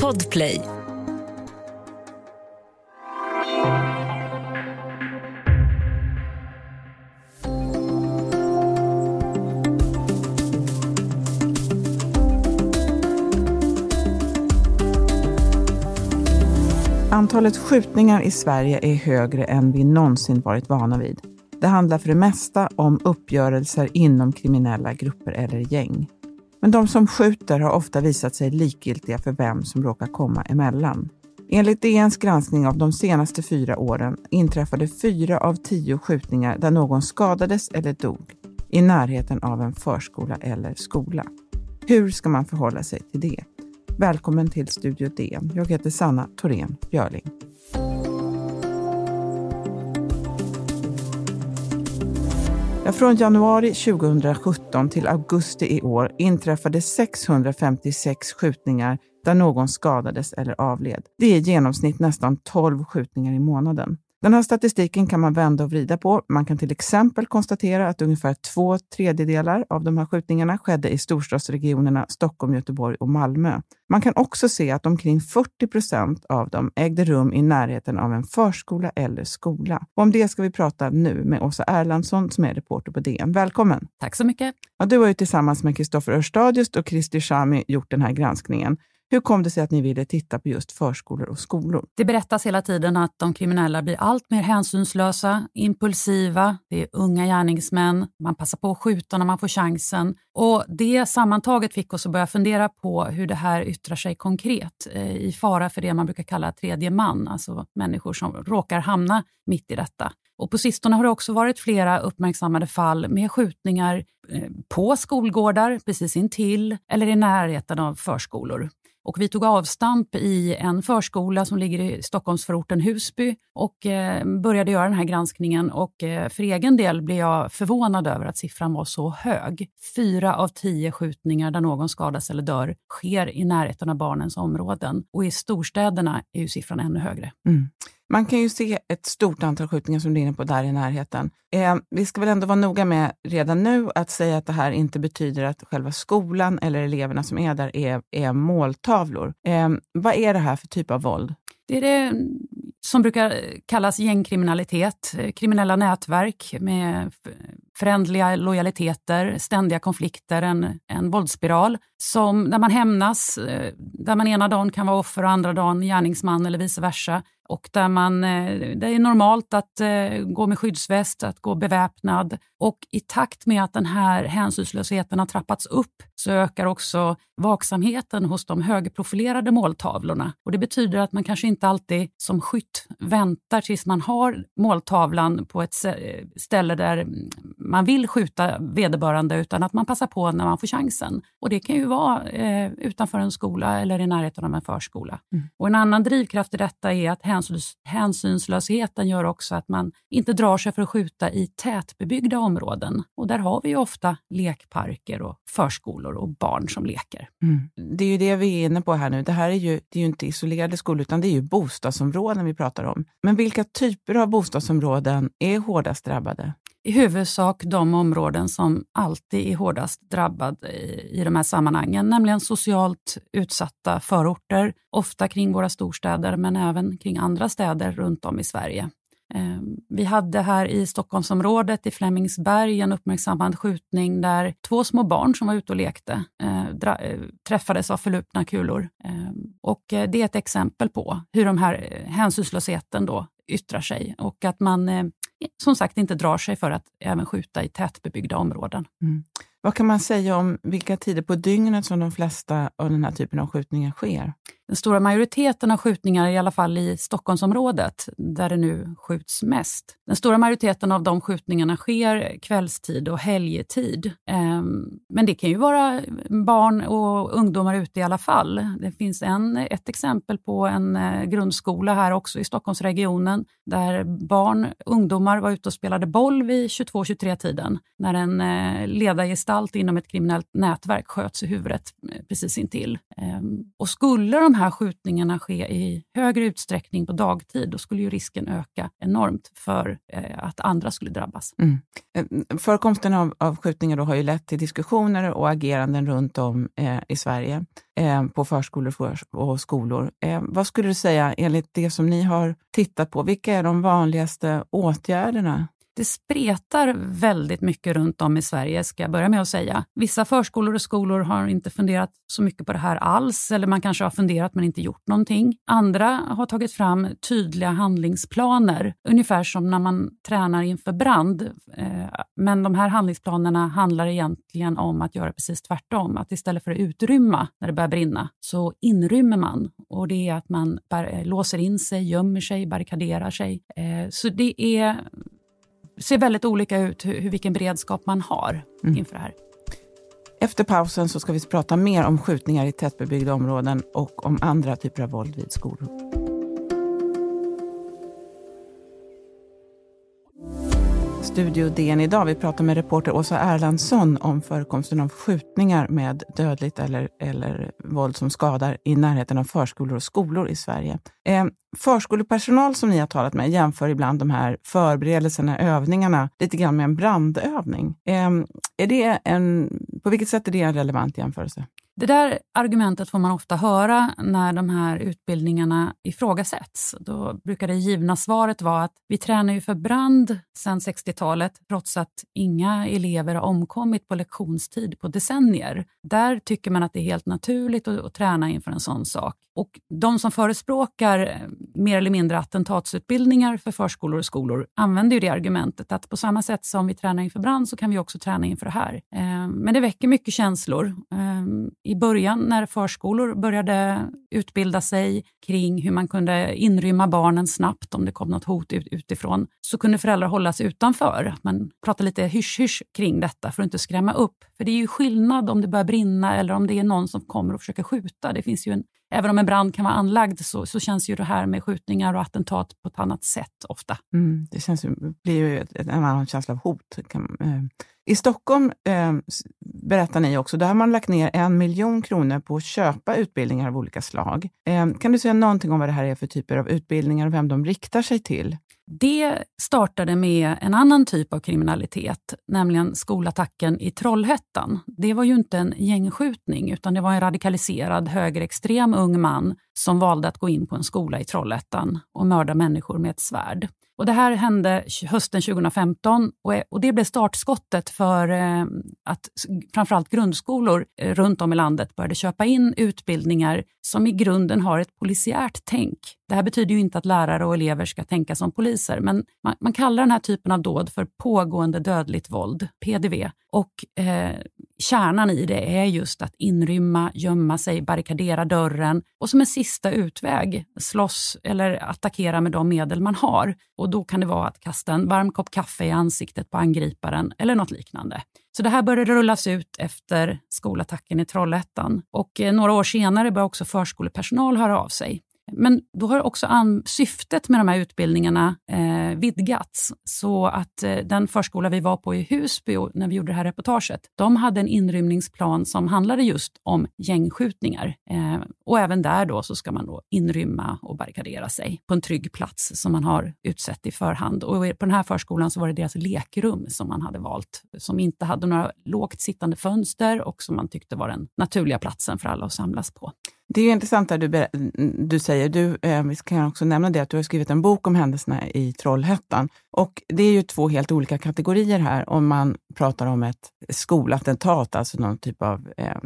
Podplay. Antalet skjutningar i Sverige är högre än vi någonsin varit vana vid. Det handlar för det mesta om uppgörelser inom kriminella grupper eller gäng. Men de som skjuter har ofta visat sig likgiltiga för vem som råkar komma emellan. Enligt DNs granskning av de senaste fyra åren inträffade fyra av tio skjutningar där någon skadades eller dog i närheten av en förskola eller skola. Hur ska man förhålla sig till det? Välkommen till Studio DN. Jag heter Sanna Thorén Björling. Från januari 2017 till augusti i år inträffade 656 skjutningar där någon skadades eller avled. Det är i genomsnitt nästan 12 skjutningar i månaden. Den här statistiken kan man vända och vrida på. Man kan till exempel konstatera att ungefär två tredjedelar av de här skjutningarna skedde i storstadsregionerna Stockholm, Göteborg och Malmö. Man kan också se att omkring 40 procent av dem ägde rum i närheten av en förskola eller skola. Och om det ska vi prata nu med Åsa Erlandsson som är reporter på DN. Välkommen! Tack så mycket! Ja, du har ju tillsammans med Kristoffer Örstadius och Kristi Shami gjort den här granskningen. Hur kom det sig att ni ville titta på just förskolor och skolor? Det berättas hela tiden att de kriminella blir allt mer hänsynslösa, impulsiva, det är unga gärningsmän, man passar på att skjuta när man får chansen. Och Det sammantaget fick oss att börja fundera på hur det här yttrar sig konkret eh, i fara för det man brukar kalla tredje man, alltså människor som råkar hamna mitt i detta. Och på sistone har det också varit flera uppmärksammade fall med skjutningar eh, på skolgårdar precis intill eller i närheten av förskolor. Och vi tog avstamp i en förskola som ligger i Stockholmsförorten Husby och eh, började göra den här granskningen. Och eh, för egen del blev jag förvånad över att siffran var så hög. Fyra av tio skjutningar där någon skadas eller dör sker i närheten av barnens områden. Och i storstäderna är ju siffran ännu högre. Mm. Man kan ju se ett stort antal skjutningar som du är inne på där i närheten. Eh, vi ska väl ändå vara noga med redan nu att säga att det här inte betyder att själva skolan eller eleverna som är där är, är måltavlor. Eh, vad är det här för typ av våld? Det är det som brukar kallas gängkriminalitet, kriminella nätverk med förändliga lojaliteter, ständiga konflikter, en, en våldsspiral som, där man hämnas, eh, där man ena dagen kan vara offer och andra dagen gärningsman eller vice versa och där man, eh, det är normalt att eh, gå med skyddsväst, att gå beväpnad. Och i takt med att den här hänsynslösheten har trappats upp så ökar också vaksamheten hos de högprofilerade måltavlorna. Och Det betyder att man kanske inte alltid som skytt väntar tills man har måltavlan på ett ställe där man vill skjuta vederbörande utan att man passar på när man får chansen. Och Det kan ju vara eh, utanför en skola eller i närheten av en förskola. Mm. Och En annan drivkraft i detta är att hänsyns hänsynslösheten gör också att man inte drar sig för att skjuta i tätbebyggda områden. Och där har vi ju ofta lekparker och förskolor och barn som leker. Mm. Det är ju det vi är inne på här nu. Det här är ju, det är ju inte isolerade skolor utan det är ju bostadsområden vi pratar om. Men vilka typer av bostadsområden är hårdast drabbade? I huvudsak de områden som alltid är hårdast drabbade i, i de här sammanhangen, nämligen socialt utsatta förorter, ofta kring våra storstäder men även kring andra städer runt om i Sverige. Ehm, vi hade här i Stockholmsområdet i Flemingsberg en uppmärksammad skjutning där två små barn som var ute och lekte eh, eh, träffades av förlupna kulor. Ehm, och eh, det är ett exempel på hur de här hänsynslösheten då yttrar sig och att man som sagt inte drar sig för att även skjuta i tätbebyggda områden. Mm. Vad kan man säga om vilka tider på dygnet som de flesta av den här typen av skjutningar sker? Den stora majoriteten av skjutningar, i alla fall i Stockholmsområdet, där det nu skjuts mest. Den stora majoriteten av de skjutningarna sker kvällstid och helgetid. Ehm, men det kan ju vara barn och ungdomar ute i alla fall. Det finns en, ett exempel på en eh, grundskola här också i Stockholmsregionen där barn, ungdomar var ute och spelade boll vid 22-23-tiden när en eh, ledargestalt inom ett kriminellt nätverk sköts i huvudet eh, precis intill. Ehm, och skulle de här skjutningarna ske i högre utsträckning på dagtid, då skulle ju risken öka enormt för eh, att andra skulle drabbas. Mm. Eh, förekomsten av, av skjutningar då har ju lett till diskussioner och ageranden runt om eh, i Sverige eh, på förskolor och skolor. Eh, vad skulle du säga, enligt det som ni har tittat på, vilka är de vanligaste åtgärderna det spretar väldigt mycket runt om i Sverige, ska jag börja med att säga. Vissa förskolor och skolor har inte funderat så mycket på det här alls, eller man kanske har funderat men inte gjort någonting. Andra har tagit fram tydliga handlingsplaner, ungefär som när man tränar inför brand. Eh, men de här handlingsplanerna handlar egentligen om att göra precis tvärtom. Att istället för att utrymma när det börjar brinna, så inrymmer man. Och det är att man eh, låser in sig, gömmer sig, barrikaderar sig. Eh, så det är ser väldigt olika ut hur, vilken beredskap man har mm. inför det här. Efter pausen så ska vi prata mer om skjutningar i tätbebyggda områden och om andra typer av våld vid skolor. Studio DN idag. Vi pratar med reporter Åsa Erlandsson om förekomsten av skjutningar med dödligt eller, eller våld som skadar i närheten av förskolor och skolor i Sverige. Eh, förskolepersonal som ni har talat med jämför ibland de här förberedelserna, övningarna, lite grann med en brandövning. Eh, är det en, på vilket sätt är det en relevant jämförelse? Det där argumentet får man ofta höra när de här utbildningarna ifrågasätts. Då brukar det givna svaret vara att vi tränar ju för brand sedan 60-talet trots att inga elever har omkommit på lektionstid på decennier. Där tycker man att det är helt naturligt att, att träna inför en sån sak. Och De som förespråkar eh, mer eller mindre attentatsutbildningar för förskolor och skolor använder ju det argumentet att på samma sätt som vi tränar inför brand så kan vi också träna inför det här. Eh, men det väcker mycket känslor. Eh, i början när förskolor började utbilda sig kring hur man kunde inrymma barnen snabbt om det kom något hot utifrån, så kunde föräldrar hållas utanför. Man pratade lite hysch-hysch kring detta för att inte skrämma upp. För det är ju skillnad om det börjar brinna eller om det är någon som kommer och försöker skjuta. Det finns ju en även om en brand kan vara anlagd så, så känns ju det här med skjutningar och attentat på ett annat sätt ofta. Mm, det känns blir ju en annan känsla av hot. Kan, eh. I Stockholm eh, berättar ni också, där har man lagt ner en miljon kronor på att köpa utbildningar av olika slag. Eh, kan du säga någonting om vad det här är för typer av utbildningar och vem de riktar sig till? Det startade med en annan typ av kriminalitet, nämligen skolattacken i Trollhättan. Det var ju inte en gängskjutning utan det var en radikaliserad högerextrem ung man som valde att gå in på en skola i Trollhättan och mörda människor med ett svärd. Och det här hände hösten 2015 och det blev startskottet för eh, att framförallt grundskolor eh, runt om i landet började köpa in utbildningar som i grunden har ett polisiärt tänk. Det här betyder ju inte att lärare och elever ska tänka som poliser, men man, man kallar den här typen av dåd för pågående dödligt våld, PDV. Och eh, kärnan i det är just att inrymma, gömma sig, barrikadera dörren och som en sista utväg slåss eller attackera med de medel man har. Och Då kan det vara att kasta en varm kopp kaffe i ansiktet på angriparen eller något liknande. Så det här började rullas ut efter skolattacken i Trollhättan. Och eh, några år senare började också förskolepersonal höra av sig. Men då har också syftet med de här utbildningarna eh, vidgats. Så att eh, den förskola vi var på i Husby när vi gjorde det här reportaget, de hade en inrymningsplan som handlade just om gängskjutningar. Eh, och även där då så ska man då inrymma och barrikadera sig på en trygg plats som man har utsett i förhand. Och på den här förskolan så var det deras lekrum som man hade valt, som inte hade några lågt sittande fönster och som man tyckte var den naturliga platsen för alla att samlas på. Det är intressant det du, du säger. Du, eh, vi kan också nämna det att du har skrivit en bok om händelserna i Trollhättan. Och det är ju två helt olika kategorier här om man pratar om ett skolattentat, alltså någon typ av eh,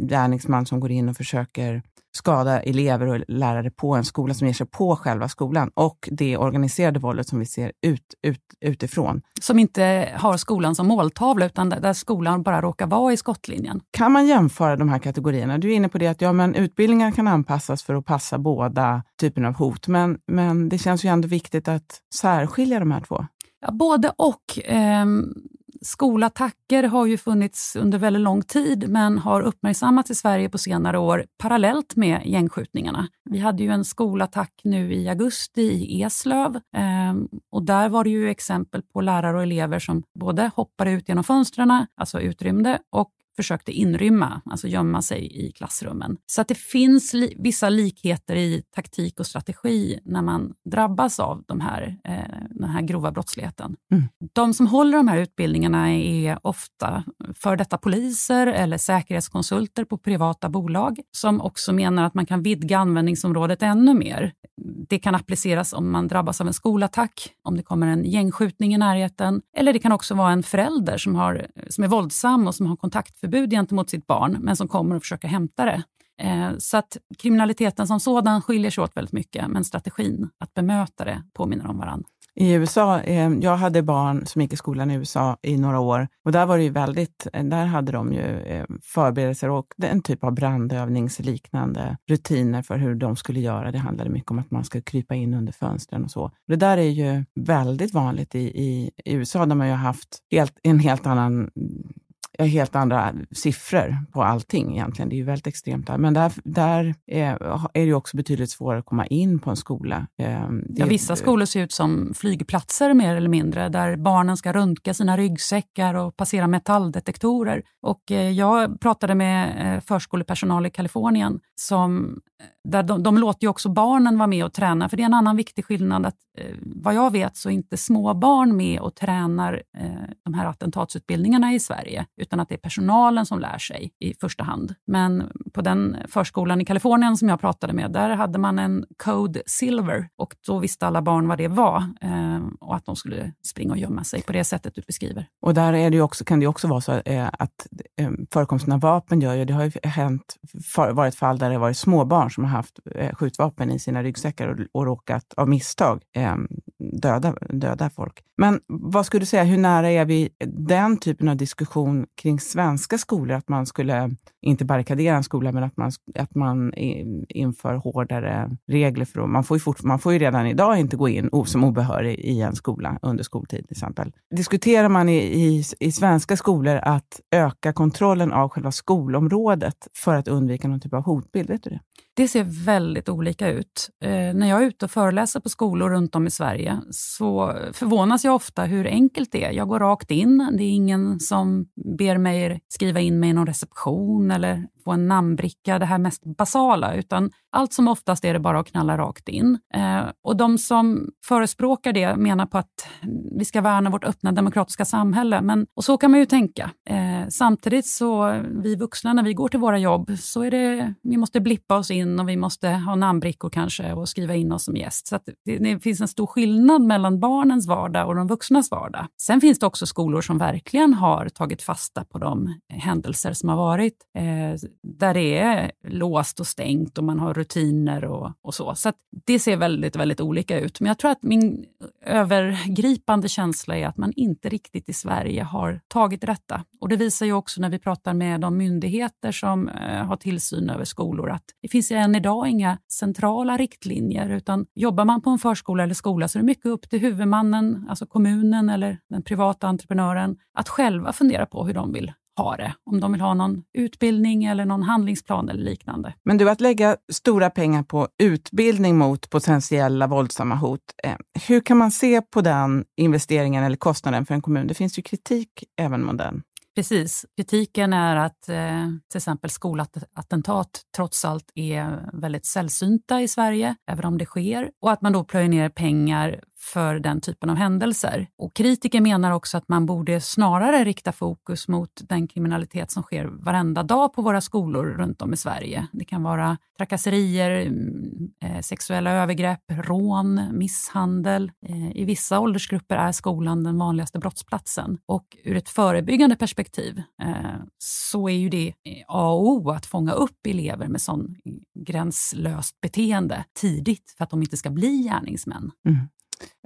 gärningsman som går in och försöker skada elever och lärare på en skola som ger sig på själva skolan och det organiserade våldet som vi ser ut, ut, utifrån. Som inte har skolan som måltavla utan där skolan bara råkar vara i skottlinjen. Kan man jämföra de här kategorierna? Du är inne på det att ja, men utbildningar kan anpassas för att passa båda typerna av hot, men, men det känns ju ändå viktigt att särskilja de här två. Ja, både och. Ehm, skolattacker har ju funnits under väldigt lång tid men har uppmärksammats i Sverige på senare år parallellt med gängskjutningarna. Vi hade ju en skolattack nu i augusti i Eslöv ehm, och där var det ju exempel på lärare och elever som både hoppade ut genom fönstren, alltså utrymde, och försökte inrymma, alltså gömma sig i klassrummen. Så att det finns li vissa likheter i taktik och strategi när man drabbas av de här, eh, den här grova brottsligheten. Mm. De som håller de här utbildningarna är ofta för detta poliser eller säkerhetskonsulter på privata bolag som också menar att man kan vidga användningsområdet ännu mer. Det kan appliceras om man drabbas av en skolattack, om det kommer en gängskjutning i närheten, eller det kan också vara en förälder som, har, som är våldsam och som har kontaktförbud gentemot sitt barn, men som kommer och försöker hämta det. Eh, så att kriminaliteten som sådan skiljer sig åt väldigt mycket, men strategin att bemöta det påminner om varandra. I USA, eh, jag hade barn som gick i skolan i USA i några år och där var det ju väldigt, eh, där hade de ju förberedelser och en typ av brandövningsliknande rutiner för hur de skulle göra. Det handlade mycket om att man ska krypa in under fönstren och så. Det där är ju väldigt vanligt i, i, i USA där man ju har haft helt, en helt annan helt andra siffror på allting egentligen. Det är ju väldigt extremt där. Men där, där är, det också betydligt svårare att komma in på en skola. Ehm, ja, vissa skolor ser ut som flygplatser mer eller mindre, där barnen ska röntga sina ryggsäckar och passera metalldetektorer. Och eh, jag pratade med eh, förskolepersonal i Kalifornien som där de, de låter ju också barnen vara med och träna, för det är en annan viktig skillnad. att eh, Vad jag vet så är inte små barn med och tränar eh, de här attentatsutbildningarna i Sverige, utan att det är personalen som lär sig i första hand. Men på den förskolan i Kalifornien som jag pratade med, där hade man en Code Silver och då visste alla barn vad det var eh, och att de skulle springa och gömma sig på det sättet du beskriver. Och där är det också, kan det också vara så eh, att eh, förekomsten av vapen gör ju, det har ju hänt, för, varit fall där det varit småbarn som har haft eh, skjutvapen i sina ryggsäckar och, och råkat av misstag eh, döda, döda folk. Men vad skulle du säga, hur nära är vi den typen av diskussion kring svenska skolor? Att man skulle, inte barrikadera en skola, men att man, att man inför hårdare regler. För, man, får ju fort, man får ju redan idag inte gå in som obehörig i en skola under skoltid till exempel. Diskuterar man i, i, i svenska skolor att öka kontrollen av själva skolområdet för att undvika någon typ av hotbild? Vet du det? Det ser väldigt olika ut. Eh, när jag är ute och föreläser på skolor runt om i Sverige så förvånas jag ofta hur enkelt det är. Jag går rakt in. Det är ingen som ber mig skriva in mig i någon reception eller få en namnbricka, det här mest basala, utan allt som oftast är det bara att knalla rakt in. Eh, och de som förespråkar det menar på att vi ska värna vårt öppna demokratiska samhälle, men, och så kan man ju tänka. Eh, samtidigt så, vi vuxna, när vi går till våra jobb, så är det, vi måste blippa oss in och vi måste ha namnbrickor kanske och skriva in oss som gäst. Så det, det, finns en stor skillnad mellan barnens vardag och de vuxnas vardag. Sen finns det också skolor som verkligen har tagit fasta på de händelser som har varit. Eh, där det är låst och stängt och man har rutiner och, och så. Så det ser väldigt, väldigt olika ut. Men jag tror att min övergripande känsla är att man inte riktigt i Sverige har tagit detta. Och det visar ju också när vi pratar med de myndigheter som eh, har tillsyn över skolor att det finns än idag inga centrala riktlinjer utan jobbar man på en förskola eller skola så är det mycket upp till huvudmannen, alltså kommunen eller den privata entreprenören att själva fundera på hur de vill ha det. Om de vill ha någon utbildning eller någon handlingsplan eller liknande. Men du, att lägga stora pengar på utbildning mot potentiella våldsamma hot, eh, hur kan man se på den investeringen eller kostnaden för en kommun? Det finns ju kritik även mot den. Precis. Kritiken är att eh, till exempel skolattentat trots allt är väldigt sällsynta i Sverige, även om det sker, och att man då plöjer ner pengar för den typen av händelser. Och kritiker menar också att man borde snarare rikta fokus mot den kriminalitet som sker varenda dag på våra skolor runt om i Sverige. Det kan vara trakasserier, mm, eh, sexuella övergrepp, rån, misshandel. Eh, I vissa åldersgrupper är skolan den vanligaste brottsplatsen. Och ur ett förebyggande perspektiv eh, så är ju det A och O att fånga upp elever med sån gränslöst beteende tidigt för att de inte ska bli gärningsmän. Mm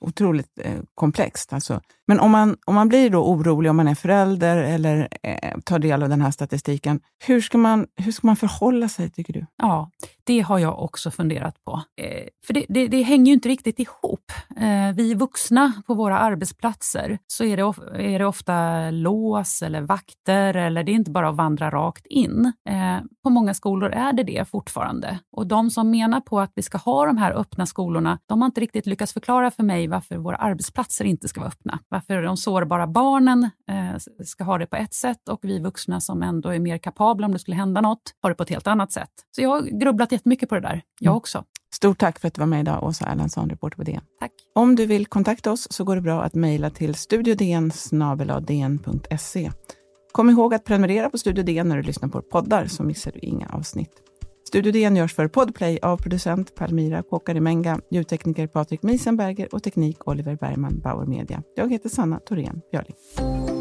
otroligt eh, komplext. Alltså. Men om man, om man blir då orolig, om man är förälder eller eh, tar del av den här statistiken, hur ska, man, hur ska man förhålla sig, tycker du? Ja, det har jag också funderat på. Eh, för det, det, det, hänger ju inte riktigt ihop. Eh, vi vuxna på våra arbetsplatser så är det, of, är det ofta lås eller vakter eller det är inte bara att vandra rakt in. Eh, på många skolor är det det fortfarande. Och de som menar på att vi ska ha de här öppna skolorna, de har inte riktigt lyckats förklara för mig mig varför våra arbetsplatser inte ska vara öppna. Varför de sårbara barnen eh, ska ha det på ett sätt och vi vuxna som ändå är mer kapabla om det skulle hända något, har det på ett helt annat sätt. Så jag har grubblat jättemycket på det där, jag mm. också. Stort tack för att du var med idag, Åsa Erlandsson, reporter på DN. Tack. Om du vill kontakta oss så går det bra att mejla till studiodn.se. Kom ihåg att prenumerera på Studio DN när du lyssnar på poddar så missar du inga avsnitt. Studio DN görs för Podplay av producent Palmira Kåkarimenga, ljudtekniker Patrik Miesenberger och teknik Oliver Bergman, Bauer Media. Jag heter Sanna Thorén Björling.